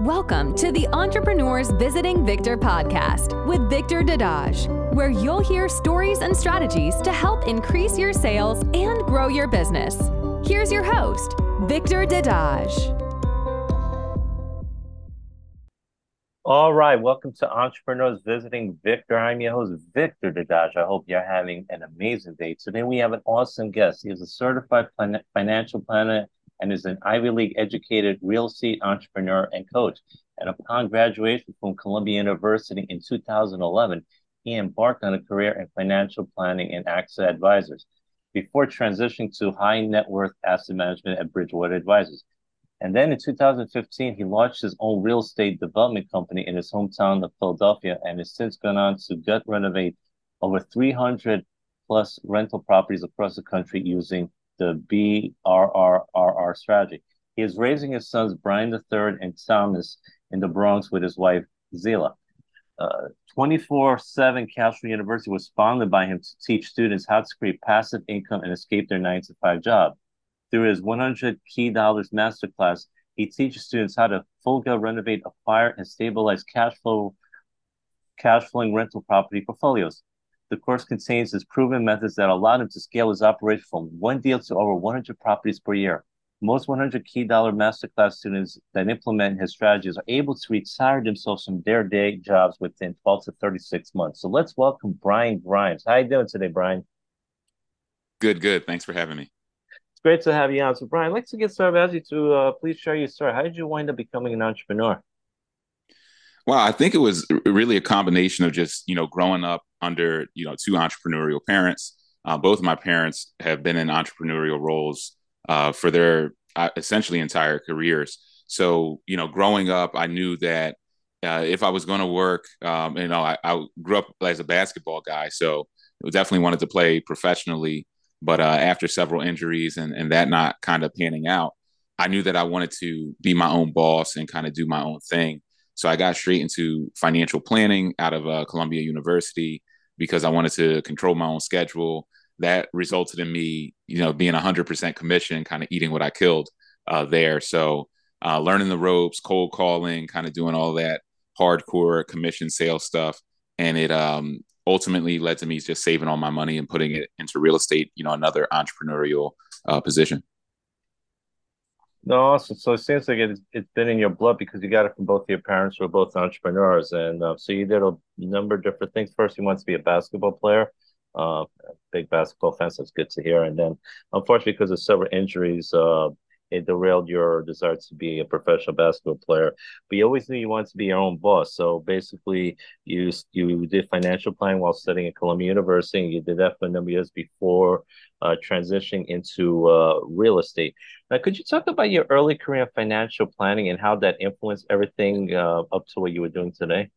Welcome to the Entrepreneurs Visiting Victor podcast with Victor Dadage, where you'll hear stories and strategies to help increase your sales and grow your business. Here's your host, Victor Dadage. All right, welcome to Entrepreneurs Visiting Victor. I'm your host, Victor Dadage. I hope you're having an amazing day. Today we have an awesome guest. He is a certified plan- financial planner and is an Ivy League educated real estate entrepreneur and coach. And upon graduation from Columbia University in 2011, he embarked on a career in financial planning and AXA Advisors before transitioning to high net worth asset management at Bridgewater Advisors. And then in 2015, he launched his own real estate development company in his hometown of Philadelphia and has since gone on to gut renovate over 300 plus rental properties across the country using the BRRRR strategy. He is raising his sons, Brian III and Tomas, in the Bronx with his wife, Zila. 24 uh, 7 Cash Flow University was founded by him to teach students how to create passive income and escape their 9 to 5 job. Through his 100 Key Dollars Masterclass, he teaches students how to full gut renovate, acquire, and stabilize cash flow, cash flowing rental property portfolios. The course contains his proven methods that allowed him to scale his operation from one deal to over 100 properties per year. Most 100 Key Dollar Masterclass students that implement his strategies are able to retire themselves from their day jobs within 12 to 36 months. So let's welcome Brian Grimes. How you doing today, Brian? Good, good. Thanks for having me. It's great to have you on. So, Brian, I'd like to get started. Ask you to uh, please share your story. How did you wind up becoming an entrepreneur? Well, I think it was really a combination of just you know growing up under you know two entrepreneurial parents. Uh, both of my parents have been in entrepreneurial roles uh, for their uh, essentially entire careers. So you know, growing up, I knew that uh, if I was going to work, um, you know, I, I, grew up as a basketball guy, so definitely wanted to play professionally. But uh, after several injuries and and that not kind of panning out, I knew that I wanted to be my own boss and kind of do my own thing. So I got straight into financial planning out of uh, Columbia University because I wanted to control my own schedule. That resulted in me, you know, being 100% commission, kind of eating what I killed uh, there. So uh, learning the ropes, cold calling, kind of doing all that hardcore commission sales stuff, and it um, ultimately led to me just saving all my money and putting it into real estate. You know, another entrepreneurial uh, position. No, so, so it seems like it's, it's been in your blood because you got it from both your parents who are both entrepreneurs. And uh, so you did a number of different things. First, you wanted to be a basketball player, uh, big basketball fan. So it's good to hear. And then, unfortunately, because of several injuries, uh, it derailed your desire to be a professional basketball player. But you always knew you wanted to be your own boss. So basically, you you did financial planning while studying at Columbia University. You did that for a number of years before uh, transitioning into uh, real estate. Now, could you talk about your early career in financial planning and how that influenced everything uh, up to what you were doing today?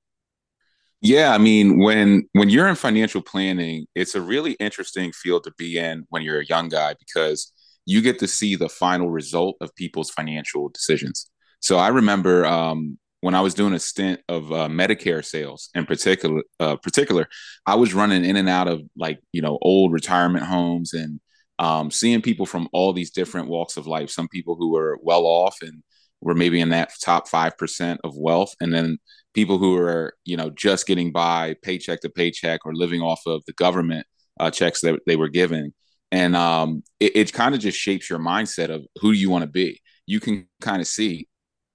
Yeah, I mean, when when you're in financial planning, it's a really interesting field to be in when you're a young guy because you get to see the final result of people's financial decisions. So I remember um, when I was doing a stint of uh, Medicare sales in particular, uh, particular, I was running in and out of like you know old retirement homes and um, seeing people from all these different walks of life. Some people who were well off and were maybe in that top five percent of wealth, and then people who are you know just getting by paycheck to paycheck or living off of the government uh, checks that they were given and um, it, it kind of just shapes your mindset of who you want to be. You can kind of see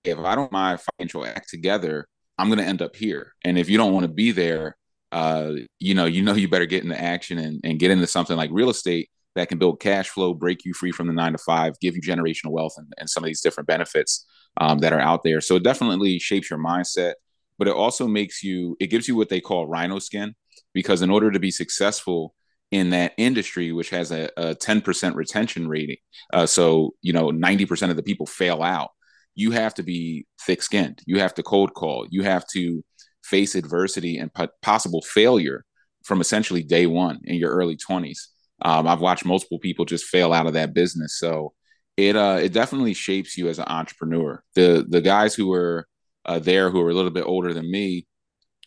if I don't my financial act together, I'm going to end up here. And if you don't want to be there, uh, you know, you know, you better get into action and, and get into something like real estate that can build cash flow, break you free from the nine to five, give you generational wealth and, and some of these different benefits um, that are out there. So it definitely shapes your mindset, but it also makes you, it gives you what they call rhino skin, because in order to be successful, in that industry, which has a, a 10% retention rating. Uh, so, you know, 90% of the people fail out. You have to be thick skinned. You have to cold call. You have to face adversity and possible failure from essentially day one in your early 20s. Um, I've watched multiple people just fail out of that business. So it uh, it definitely shapes you as an entrepreneur. The the guys who were uh, there who are a little bit older than me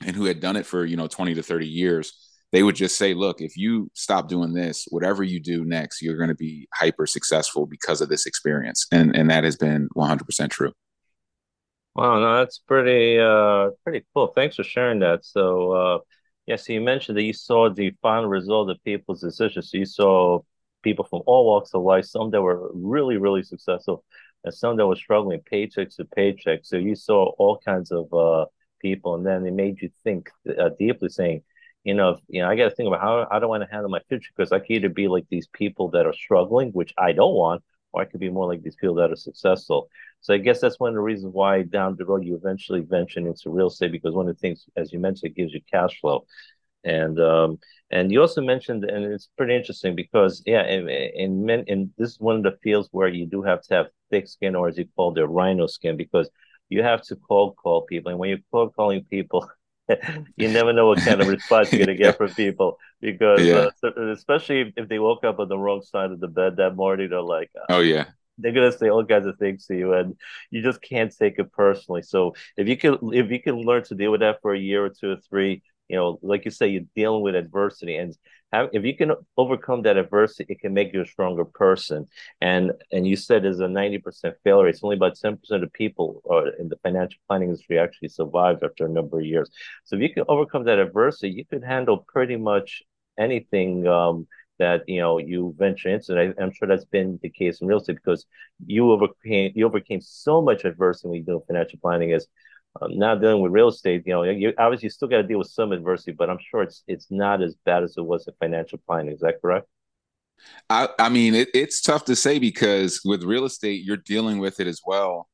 and who had done it for you know 20 to 30 years they would just say, look, if you stop doing this, whatever you do next, you're going to be hyper successful because of this experience. And, and that has been 100% true. Wow, no, that's pretty uh pretty cool. Thanks for sharing that. So uh yeah, so you mentioned that you saw the final result of people's decisions. So you saw people from all walks of life, some that were really, really successful and some that were struggling paycheck to paycheck. So you saw all kinds of uh people and then it made you think uh, deeply saying, you know, if, you know, I got to think about how how do I want to handle my future because I could either be like these people that are struggling, which I don't want, or I could be more like these people that are successful. So I guess that's one of the reasons why down the road you eventually venture into real estate because one of the things, as you mentioned, it gives you cash flow. And um, and you also mentioned, and it's pretty interesting because yeah, in in, men, in this is one of the fields where you do have to have thick skin, or as you call it, rhino skin, because you have to cold call people, and when you're cold calling people, you never know what kind of response you're gonna get from people because Yeah. uh, especially if, if they woke up on the wrong side of the bed that morning, they're like, Oh yeah. they're gonna say all kinds of things to you, and you just can't take it personally. So if you can if you can learn to deal with that for a year or two or three, you know, like you say, you're dealing with adversity, and have, if you can overcome that adversity, it can make you a stronger person. And and you said there's a ninety percent failure. It's only about ten percent of people uh, in the financial planning industry actually survive after a number of years. So if you can overcome that adversity, you could handle pretty much anything. Um, that you know you venture into. And I, am sure that's been the case in real estate because you overcame you overcame so much adversity when you do financial planning. Is um, now dealing with real estate, you know, you obviously you still got to deal with some adversity, but I'm sure it's it's not as bad as it was in financial planning. Is that correct? I, I mean, it, it's tough to say because with real estate, you're dealing with it as well.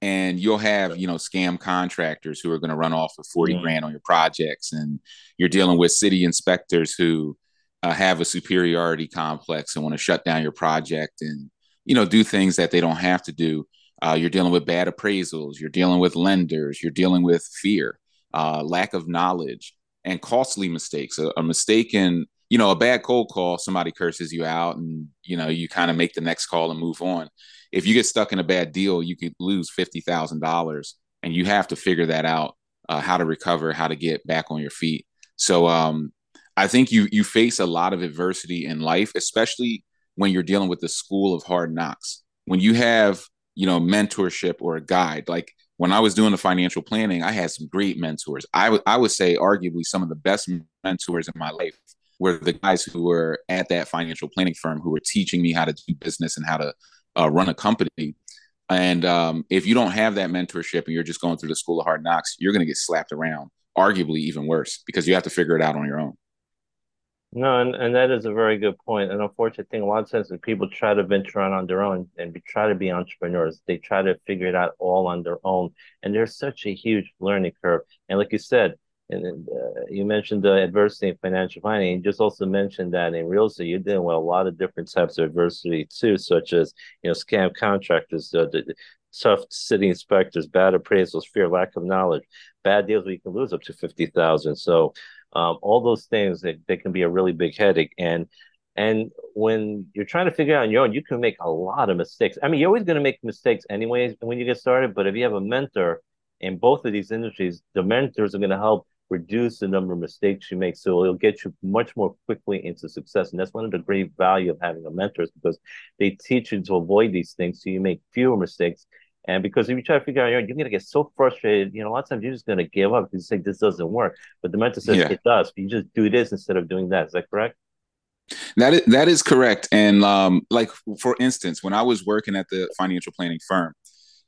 And you'll have, you know, scam contractors who are going to run off with 40 Mm. grand on your projects. And you're dealing with city inspectors who uh, have a superiority complex and want to shut down your project and, you know, do things that they don't have to do. Uh, you're dealing with bad appraisals. You're dealing with lenders. You're dealing with fear, uh, lack of knowledge, and costly mistakes. A, a mistake in you know, a bad cold call, somebody curses you out and, you know, you kind of make the next call and move on. If you get stuck in a bad deal, you could lose $50,000 and you have to figure that out, uh, how to recover, how to get back on your feet. So, um, I think you, you face a lot of adversity in life, especially when you're dealing with the school of hard knocks. When you have, you know, mentorship or a guide, like when I was doing the financial planning, I had some great mentors. I would I would say arguably some of the best mentors in my life were the guys who were at that financial planning firm who were teaching me how to do business and how to uh, run a company. And um, if you don't have that mentorship and you're just going through the school of hard knocks, you're going to get slapped around, arguably even worse, because you have to figure it out on your own. No, and, and that is a very good point. And unfortunate thing, a lot of times when people try to venture out on their own and be, try to be entrepreneurs, they try to figure it out all on their own. And there's such a huge learning curve. And like you said, and uh, you mentioned the adversity in financial planning. You just also mentioned that in real estate, you're dealing with a lot of different types of adversity too, such as you know scam contractors, uh, the, the tough city inspectors, bad appraisals, fear, lack of knowledge, bad deals where you can lose up to fifty thousand. So um, all those things that they can be a really big headache. And and when you're trying to figure out on your own, you can make a lot of mistakes. I mean, you're always going to make mistakes anyways when you get started. But if you have a mentor in both of these industries, the mentors are going to help reduce the number of mistakes you make. So it'll get you much more quickly into success. And that's one of the great value of having a mentor is because they teach you to avoid these things so you make fewer mistakes. And because if you try to figure out your own, you're going to get so frustrated. You know, a lot of times you're just going to give up because you say this doesn't work. But the mentor says Yeah. it does. You just do this instead of doing that. Is that correct? That is, that is correct. And um, like for instance, when I was working at the financial planning firm,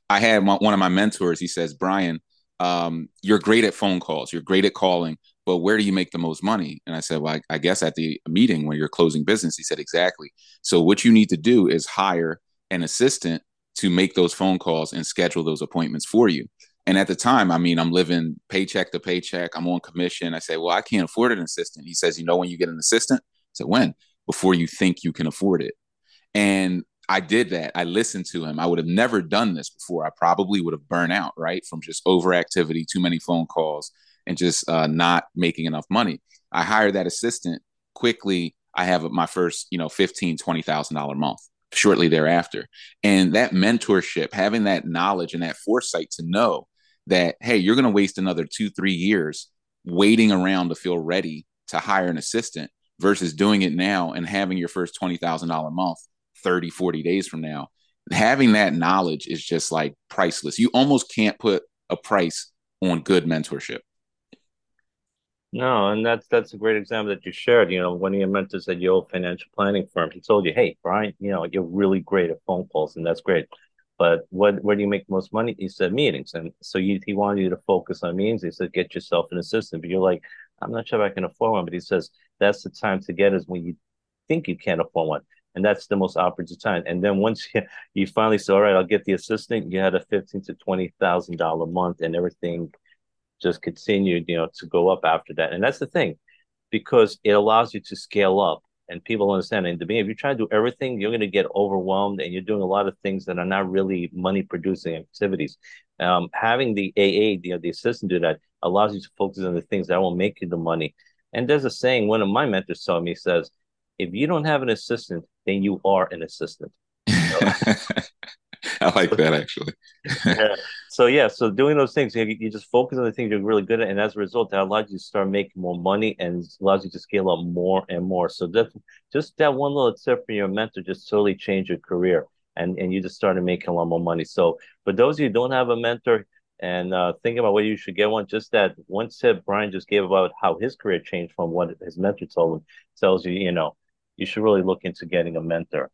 I had my, one of my mentors. He says, "Brian, um, you're great at phone calls. You're great at calling, but where do you make the most money?" And I said, "Well, I, I guess at the meeting when you're closing business." He said, "Exactly. So what you need to do is hire an assistant to make those phone calls and schedule those appointments for you." And at the time, I mean, I'm living paycheck to paycheck. I'm on commission. I say, "Well, I can't afford an assistant." He says, "You know when you get an assistant?" I said, "When?" Before you think you can afford it. And I did that. I listened to him. I would have never done this before. I probably would have burned out, right? From just overactivity, too many phone calls, and just uh, not making enough money. I hired that assistant quickly. I have my first, you know, fifteen, twenty thousand dollar month shortly thereafter. And that mentorship, having that knowledge and that foresight to know that, hey, you're going to waste another two, three years waiting around to feel ready to hire an assistant versus doing it now and having your first $20,000 a month 30, 40 days from now. Having that knowledge is just like priceless. You almost can't put a price on good mentorship. No, and that's that's a great example that you shared. You know, one of your mentors at your financial planning firm, he told you, "Hey, Brian, you know, you're really great at phone calls, and that's great. But what where do you make most money?" He said meetings, and so you, he wanted you to focus on meetings. He said, "Get yourself an assistant." But you're like, "I'm not sure if I can afford one." But he says that's the time to get is when you think you can't afford one, and that's the most opportune time. And then once you you finally say, "All right, I'll get the assistant," you had a fifteen to twenty thousand dollar month, and everything just continued, you know, to go up after that. And that's the thing, because it allows you to scale up. And people understand. And to me, if you try to do everything, you're going to get overwhelmed, and you're doing a lot of things that are not really money producing activities. Um, having the AA, you know, the assistant do that allows you to focus on the things that will make you the money. And there's a saying one of my mentors told me says, if you don't have an assistant, then you are an assistant. I like that actually. yeah. So yeah, so doing those things, you, you just focus on the things you're really good at, and as a result, that allows you to start making more money and allows you to scale up more and more. So that just that one little tip from your mentor just totally changed your career, and and you just started making a lot more money. So for those of you who don't have a mentor and uh, think about whether you should get one, just that one tip Brian just gave about how his career changed from what his mentor told him tells you, you know, you should really look into getting a mentor.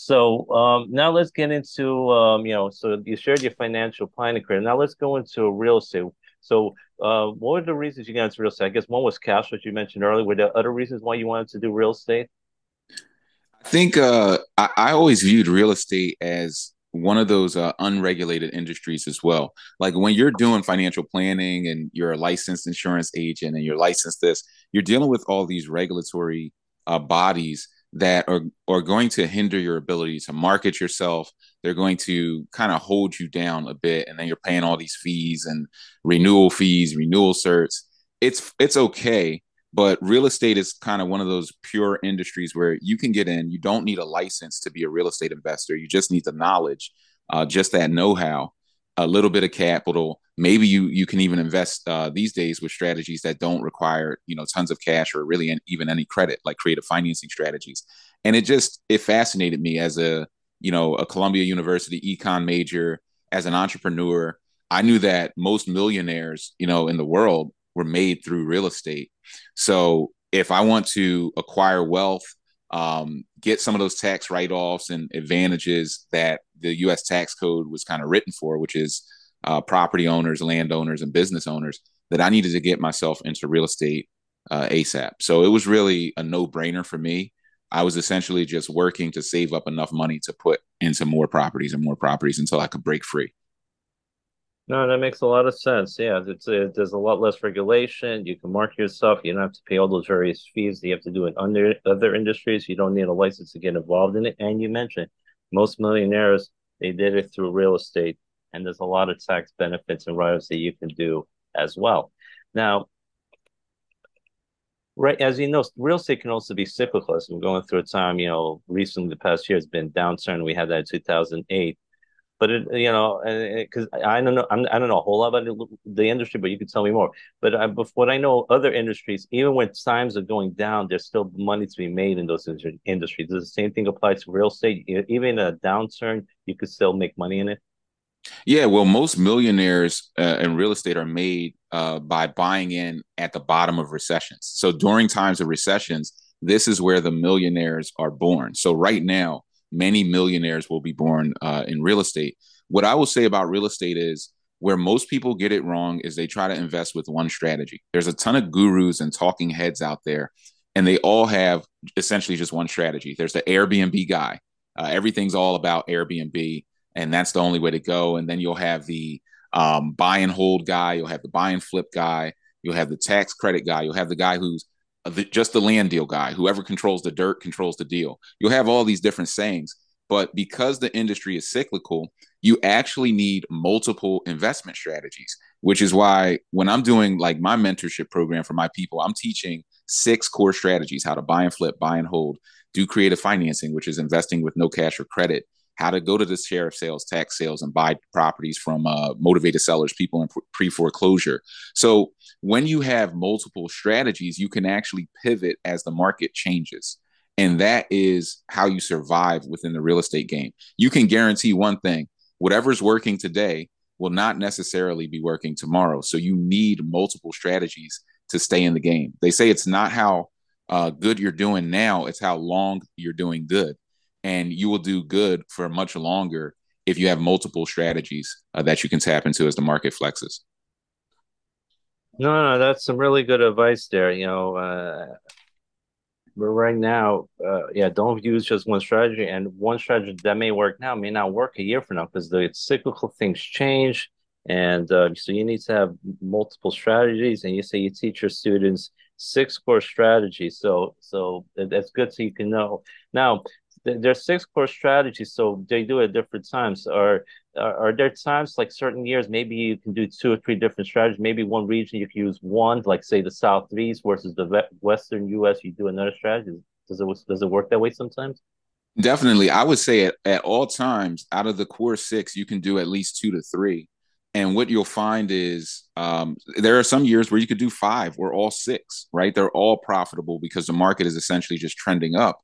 So um, now let's get into um, you know. So you shared your financial planning career. Now let's go into real estate. So uh, what were the reasons you got into real estate? I guess one was cash, which you mentioned earlier. Were there other reasons why you wanted to do real estate? I think uh, I, I, always viewed real estate as one of those uh, unregulated industries as well. Like when you're doing financial planning and you're a licensed insurance agent and you're licensed this, you're dealing with all these regulatory uh, bodies that are, are going to hinder your ability to market yourself. They're going to kind of hold you down a bit, and then you're paying all these fees and renewal fees, renewal certs. It's it's okay, but real estate is kind of one of those pure industries where you can get in. You don't need a license to be a real estate investor. You just need the knowledge, uh, just that know-how, a little bit of capital. Maybe you you can even invest uh, these days with strategies that don't require you know tons of cash or really even any credit, like creative financing strategies. And it just it fascinated me as a you know a Columbia University econ major, as an entrepreneur. I knew that most millionaires you know in the world were made through real estate. So if I want to acquire wealth um, get some of those tax write offs and advantages that the U.S. tax code was kind of written for, which is uh, property owners, landowners, and business owners, that I needed to get myself into real estate uh, ASAP. So it was really a no brainer for me. I was essentially just working to save up enough money to put into more properties and more properties until I could break free. No, that makes a lot of sense. Yeah, it's a, there's a lot less regulation. You can market yourself. You don't have to pay all those various fees that you have to do in under other industries. You don't need a license to get involved in it. And you mentioned most millionaires they did it through real estate, and there's a lot of tax benefits and write-offs that you can do as well. Now, right as you know, real estate can also be cyclical. As we're going through a time, you know, recently the past year has been downturn. We had that in 2008 but it, you know, because I don't know, I'm, I do not know a whole lot about the industry, but you could tell me more. But I, what I know, other industries, even when times are going down, there's still money to be made in those industries. The same thing apply to real estate? Even in a downturn, you could still make money in it. Yeah, well, most millionaires uh, in real estate are made uh, by buying in at the bottom of recessions. So during times of recessions, this is where the millionaires are born. So right now, many millionaires will be born uh, in real estate. What I will say about real estate is where most people get it wrong is they try to invest with one strategy. There's a ton of gurus and talking heads out there, and they all have essentially just one strategy. There's the Airbnb guy. Uh, everything's all about Airbnb, and that's the only way to go. And then you'll have the um, buy and hold guy. You'll have the buy and flip guy. You'll have the tax credit guy. You'll have the guy who's the, just the land deal guy. Whoever controls the dirt controls the deal. You'll have all these different sayings, but because the industry is cyclical, you actually need multiple investment strategies, which is why when I'm doing like my mentorship program for my people, I'm teaching six core strategies how to buy and flip, buy and hold, do creative financing, which is investing with no cash or credit, how to go to the sheriff sales, tax sales, and buy properties from uh, motivated sellers, people in pre foreclosure. So when you have multiple strategies, you can actually pivot as the market changes. And that is how you survive within the real estate game. You can guarantee one thing whatever's working today will not necessarily be working tomorrow. So you need multiple strategies to stay in the game. They say it's not how uh, good you're doing now, it's how long you're doing good. And you will do good for much longer if you have multiple strategies uh, that you can tap into as the market flexes. No, no, that's some really good advice there. You know, uh, but right now, uh, yeah, don't use just one strategy, and one strategy that may work now may not work a year from now because the cyclical things change, and uh, so you need to have multiple strategies. And you say you teach your students six core strategies, so so that's good, so you can know now there's six core strategies, so they do it at different times. Are, are are there times like certain years maybe you can do two or three different strategies? Maybe one region you can use one, like say the southeast versus the western U.S. You do another strategy. Does it does it work that way sometimes? Definitely, I would say at, at all times out of the core six, you can do at least two to three. And what you'll find is um, there are some years where you could do five or all six, right? They're all profitable because the market is essentially just trending up.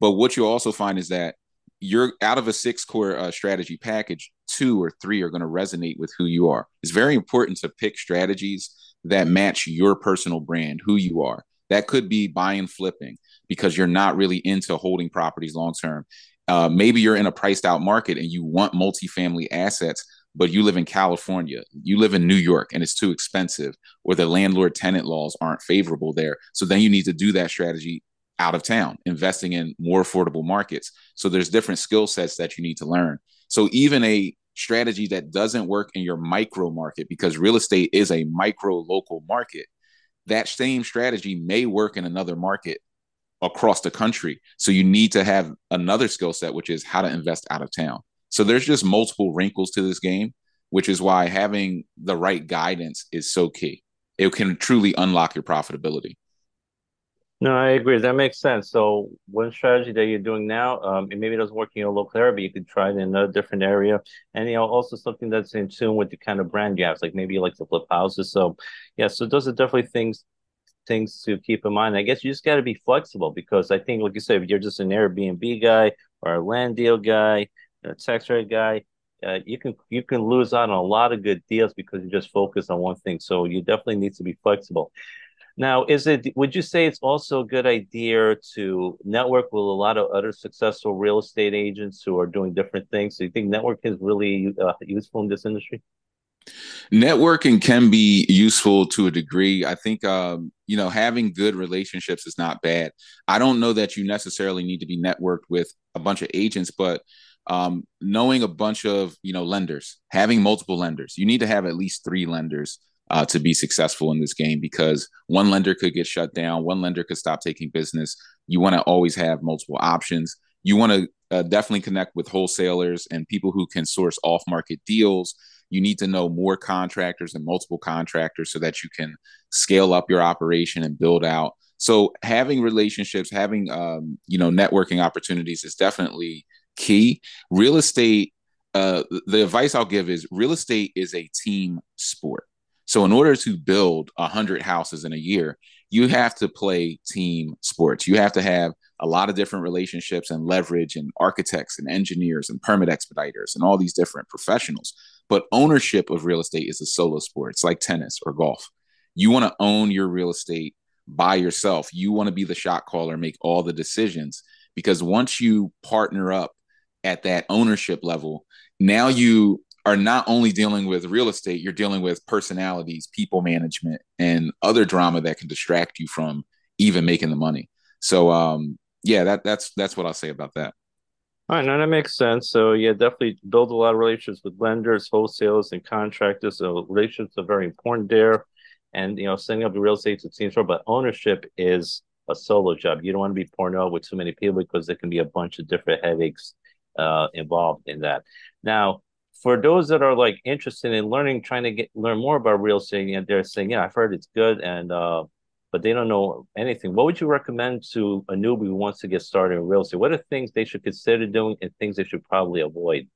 But what you'll also find is that you're out of a six core uh, strategy package, two or three are going to resonate with who you are. It's very important to pick strategies that match your personal brand, who you are. That could be buy and flipping because you're not really into holding properties long term. Uh, maybe you're in a priced out market and you want multifamily assets, but you live in California, you live in New York, and it's too expensive, or the landlord tenant laws aren't favorable there. So then you need to do that strategy out of town, investing in more affordable markets. So there's different skill sets that you need to learn. So even a strategy that doesn't work in your micro market, because real estate is a micro local market, that same strategy may work in another market across the country. So you need to have another skill set, which is how to invest out of town. So there's just multiple wrinkles to this game, which is why having the right guidance is so key. It can truly unlock your profitability. No, I agree. That makes sense. So one strategy that you're doing now, um, it maybe doesn't work in your local area, but you could try it in a different area. And you know, also something that's in tune with the kind of brand you have. Like maybe you like to flip houses. So yeah, so those are definitely things things to keep in mind. I guess you just got to be flexible because I think, like you said, if you're just an Airbnb guy or a land deal guy, a tax rate guy, uh, you can you can lose out on a lot of good deals because you just focus on one thing. So you definitely need to be flexible. Now, is it? Would you say it's also a good idea to network with a lot of other successful real estate agents who are doing different things? Do you think networking is really uh, useful in this industry? Networking can be useful to a degree. I think um, you know having good relationships is not bad. I don't know that you necessarily need to be networked with a bunch of agents, but um, knowing a bunch of you know lenders, having multiple lenders, you need to have at least three lenders uh, to be successful in this game because one lender could get shut down, one lender could stop taking business. You want to always have multiple options. You want to uh, definitely connect with wholesalers and people who can source off market deals. You need to know more contractors and multiple contractors so that you can scale up your operation and build out. So having relationships, having um, you know networking opportunities is definitely key. Real estate. Uh, the advice I'll give is real estate is a team sport so in order to build a hundred houses in a year, you have to play team sports. You have to have a lot of different relationships and leverage and architects and engineers and permit expediters and all these different professionals. But ownership of real estate is a solo sport. It's like tennis or golf. You want to own your real estate by yourself. You want to be the shot caller, make all the decisions because once you partner up at that ownership level, now you are not only dealing with real estate, you're dealing with personalities, people management, and other drama that can distract you from even making the money. So um, yeah, that that's that's what I'll say about that. All right, now that makes sense. So yeah, definitely build a lot of relationships with lenders, wholesalers, and contractors. So relationships are very important there. And you know, setting up the real estate team store, but ownership is a solo job. You don't want to be pouring out with too many people because there can be a bunch of different headaches uh, involved in that. Now, for those that are like interested in learning, trying to get learn more about real estate, and they're saying, "Yeah, I've heard it's good," and uh, but they don't know anything. What would you recommend to a newbie who wants to get started in real estate? What are things they should consider doing, and things they should probably avoid?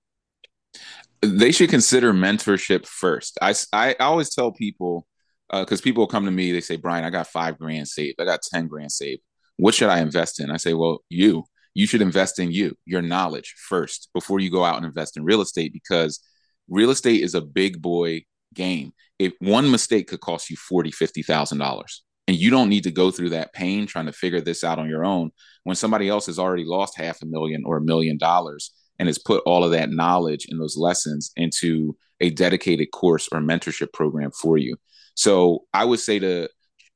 They should consider mentorship first. I I always tell people because uh, people come to me, they say, "Brian, I got five grand saved. I got ten grand saved. What should I invest in?" I say, "Well, you." You should invest in you, your knowledge first before you go out and invest in real estate because real estate is a big boy game. If one mistake could cost you forty, fifty thousand dollars, and you don't need to go through that pain trying to figure this out on your own when somebody else has already lost half a million or a million dollars and has put all of that knowledge and those lessons into a dedicated course or mentorship program for you. So I would say to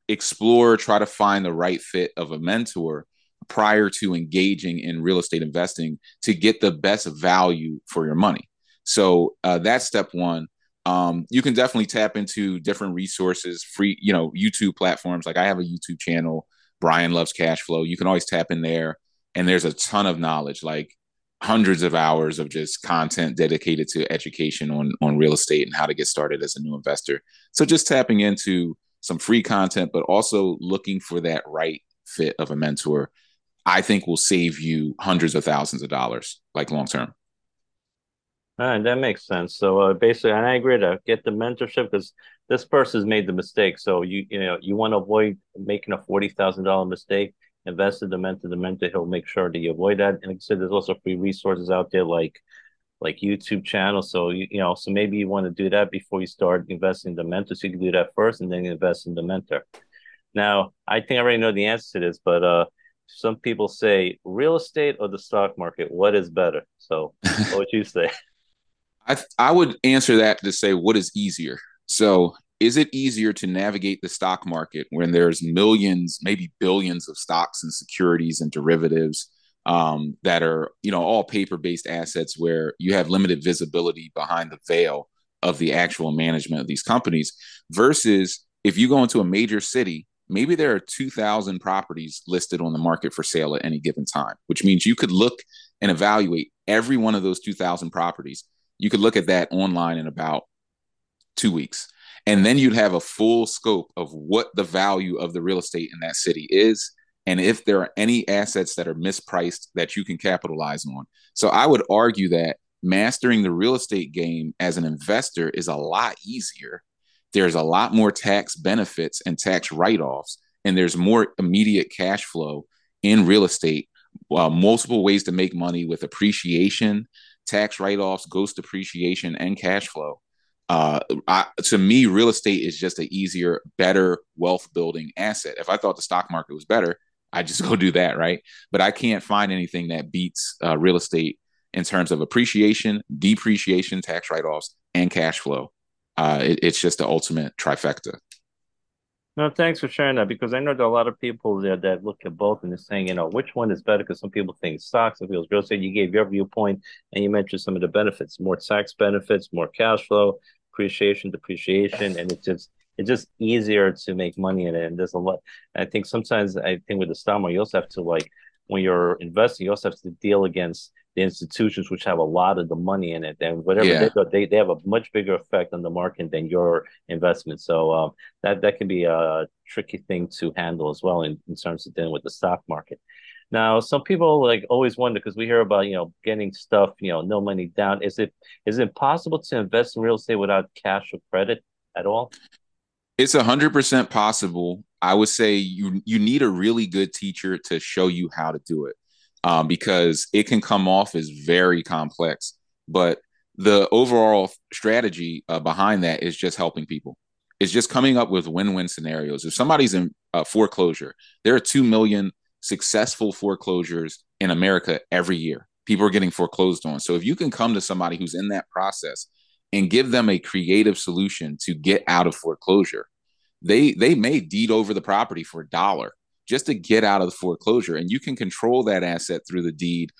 explore, try to find the right fit of a mentor prior to engaging in real estate investing to get the best value for your money. So uh, that's step one. Um, you can definitely tap into different resources, free, you know, YouTube platforms. Like I have a YouTube channel, Brian Loves Cash Flow. You can always tap in there, and there's a ton of knowledge, like hundreds of hours of just content dedicated to education on on real estate and how to get started as a new investor. So just tapping into some free content, but also looking for that right fit of a mentor, I think will save you hundreds of thousands of dollars, like long term. All right, that makes sense. So uh, basically, and I agree to get the mentorship because this person's made the mistake. So you you know you want to avoid making a forty thousand dollar mistake. Invest in the mentor. The mentor he'll make sure that you avoid that. And like I said, there's also free resources out there like like YouTube channel. So you you know so maybe you want to do that before you start investing in the mentor. So you can do that first and then invest in the mentor. Now I think I already know the answer to this, but uh, some people say real estate or the stock market. What is better? So what would you say? I I would answer that to say what is easier. So is it easier to navigate the stock market when there's millions, maybe billions of stocks and securities and derivatives um, that are, you know, all paper-based assets where you have limited visibility behind the veil of the actual management of these companies versus if you go into a major city maybe there are 2000 properties listed on the market for sale at any given time which means you could look and evaluate every one of those 2000 properties you could look at that online in about two weeks. And then you'd have a full scope of what the value of the real estate in that city is. And if there are any assets that are mispriced that you can capitalize on. So I would argue that mastering the real estate game as an investor is a lot easier. There's a lot more tax benefits and tax write offs, and there's more immediate cash flow in real estate. Uh, multiple ways to make money with appreciation tax write-offs, ghost depreciation, and cash flow. Uh, I, to me, real estate is just an easier, better wealth building asset. If I thought the stock market was better, I just go do that, right? But I can't find anything that beats uh, real estate in terms of appreciation, depreciation, tax write-offs, and cash flow. Uh, it, it's just the ultimate trifecta. No, thanks for sharing that because I know there are a lot of people there that look at both and they're saying, you know, which one is better? Because some people think stocks, some people real estate. You gave your viewpoint and you mentioned some of the benefits, more tax benefits, more cash flow, appreciation, depreciation, and it's just it's just easier to make money in it. And there's a lot. I think sometimes I think with the stock market, you also have to like when you're investing, you also have to deal against the institutions which have a lot of the money in it. And whatever yeah. they go, they, they have a much bigger effect on the market than your investment. So um, that that can be a tricky thing to handle as well in, in terms of dealing with the stock market. Now, some people like always wonder because we hear about you know getting stuff you know no money down. Is it is it possible to invest in real estate without cash or credit at all? It's a hundred percent possible. I would say you you need a really good teacher to show you how to do it, um, because it can come off as very complex. But the overall strategy uh, behind that is just helping people. It's just coming up with win-win scenarios. If somebody's in uh, foreclosure, there are two million successful foreclosures in America every year. People are getting foreclosed on. So if you can come to somebody who's in that process and give them a creative solution to get out of foreclosure, they they may deed over the property for a dollar just to get out of the foreclosure and you can control that asset through the deed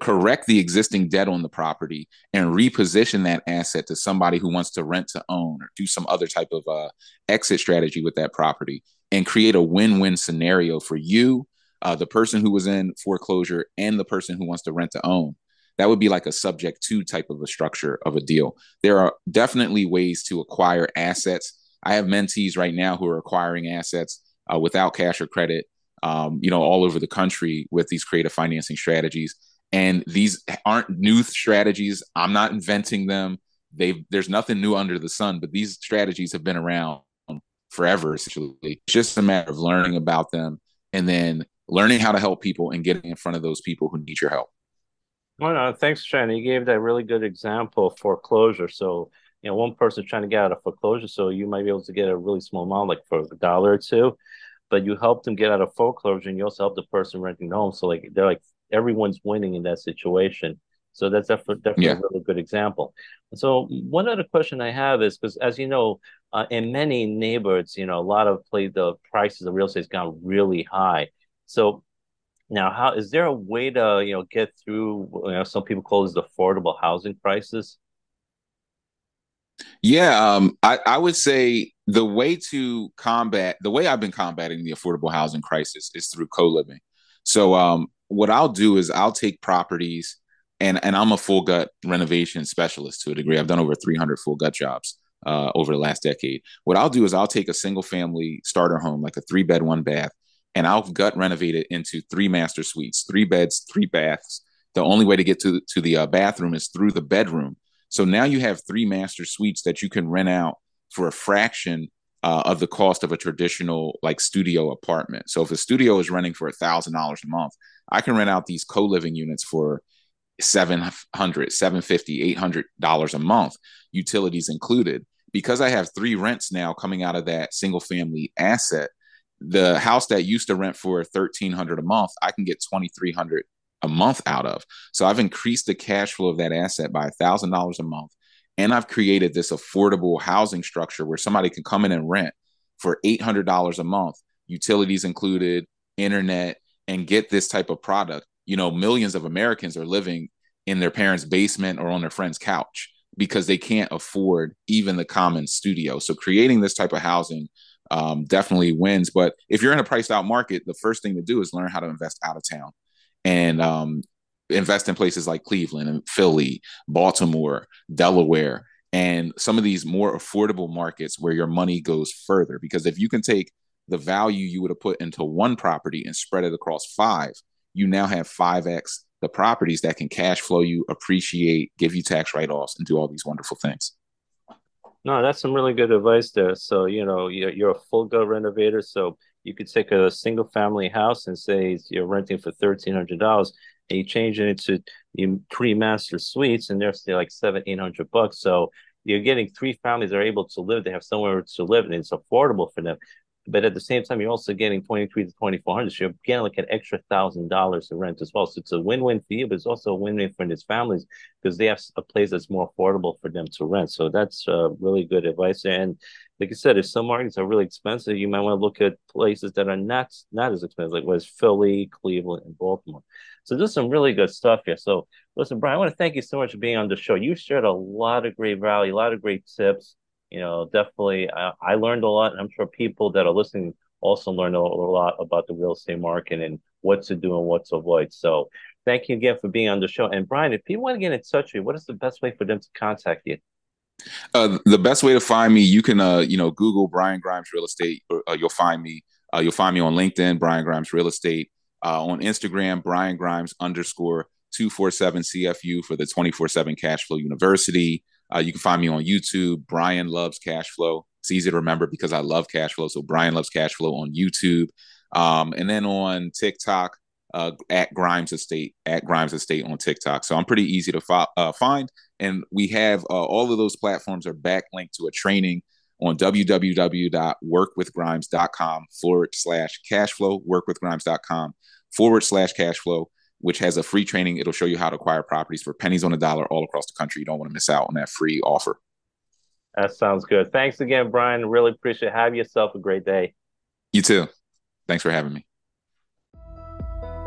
correct the existing debt on the property and reposition that asset to somebody who wants to rent to own or do some other type of uh, exit strategy with that property and create a win-win scenario for you uh, the person who was in foreclosure and the person who wants to rent to own. That would be like a subject to type of a structure of a deal. There are definitely ways to acquire assets. I have mentees right now who are acquiring assets uh, without cash or credit, um, you know, all over the country with these creative financing strategies. And these aren't new strategies. I'm not inventing them. They there's nothing new under the sun, but these strategies have been around forever. Essentially, it's just a matter of learning about them and then learning how to help people and getting in front of those people who need your help. Oh, no, thanks, Shannon. You gave that really good example foreclosure. So, you know, one person trying to get out of foreclosure, so you might be able to get a really small amount, like for a dollar or two, but you help them get out of foreclosure, and you also help the person renting the home. So, like, they're like everyone's winning in that situation. So that's definitely, definitely yeah. a really good example. So one other question I have is because, as you know, uh, in many neighborhoods, you know, a lot of play the prices of real estate has gone really high. So now, how is there a way to you know get through? You know, some people call this the affordable housing crisis. Yeah, um, I, I would say the way to combat the way I've been combating the affordable housing crisis is through co-living. So um, what I'll do is I'll take properties and and I'm a full gut renovation specialist to a degree. I've done over 300 full gut jobs uh, over the last decade. What I'll do is I'll take a single family starter home, like a three bed, one bath, and I'll gut renovate it into three master suites, three beds, three baths. The only way to get to to the uh, bathroom is through the bedroom. So now you have three master suites that you can rent out for a fraction uh, of the cost of a traditional like studio apartment. So if a studio is renting for a thousand dollars a month, I can rent out these co-living units for 700 750 800 dollars a month utilities included because i have three rents now coming out of that single family asset the house that used to rent for 1300 a month i can get 2300 a month out of so i've increased the cash flow of that asset by $1000 a month and i've created this affordable housing structure where somebody can come in and rent for $800 a month utilities included internet and get this type of product you know, millions of Americans are living in their parents' basement or on their friend's couch because they can't afford even the common studio. So creating this type of housing um, definitely wins. But if you're in a priced out market, the first thing to do is learn how to invest out of town and um, invest in places like Cleveland and Philly, Baltimore, Delaware, and some of these more affordable markets where your money goes further. Because if you can take the value you would have put into one property and spread it across five, you now have 5x the properties that can cash flow you, appreciate, give you tax write offs, and do all these wonderful things. No, that's some really good advice there. So, you know, you're, you're a full gut renovator. So you could take a single family house and say you're renting for $1,300 and you change it into three master suites and they're still like seven, 800 bucks. So you're getting three families are able to live. They have somewhere to live and it's affordable for them but at the same time, you're also getting 23 to 2400. So you're getting like an extra thousand dollars to rent as well. So it's a win-win for you, but it's also a win-win for these families because they have a place that's more affordable for them to rent. So that's uh, really good advice. And like I said, if some markets are really expensive, you might want to look at places that are not not as expensive, like was Philly, Cleveland, and Baltimore. So there's some really good stuff here. So listen, Brian, I want to thank you so much for being on the show. You shared a lot of great value, a lot of great tips you know, definitely I, I learned a lot, and I'm sure people that are listening also learned a, a lot about the real estate market and what to do and what to avoid. So thank you again for being on the show. And Brian, if people want to get in touch with you, what is the best way for them to contact you? Uh, the best way to find me, you can, uh, you know, Google Brian Grimes Real Estate. Uh, you'll find me. Uh, you'll find me on LinkedIn, Brian Grimes Real Estate. Uh, on Instagram, Brian Grimes underscore two four seven CFU for the twenty four seven Cash Flow University. You can find me on YouTube. Brian Loves Cash Flow. It's easy to remember because I love cash flow. So Brian Loves Cash Flow on YouTube. Um, and then on TikTok, at Grimes Estate, at Grimes Estate on TikTok. So I'm pretty easy to fo- find. And we have uh, all of those platforms are backlinked to a training on www.workwithgrimes.com forward slash cash flow, workwithgrimes.com forward slash cash flow which has a free training. It'll show you how to acquire properties for pennies on a dollar all across the country. You don't want to miss out on that free offer. That sounds good. Thanks again, Brian. Really appreciate it. Have yourself a great day. You too. Thanks for having me.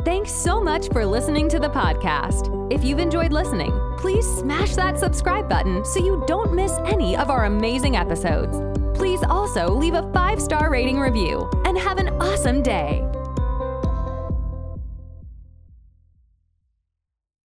Thanks so much for listening to the podcast. If you've enjoyed listening, please smash that subscribe button so you don't miss any of our amazing episodes. Please also leave a five star rating review and have an awesome day.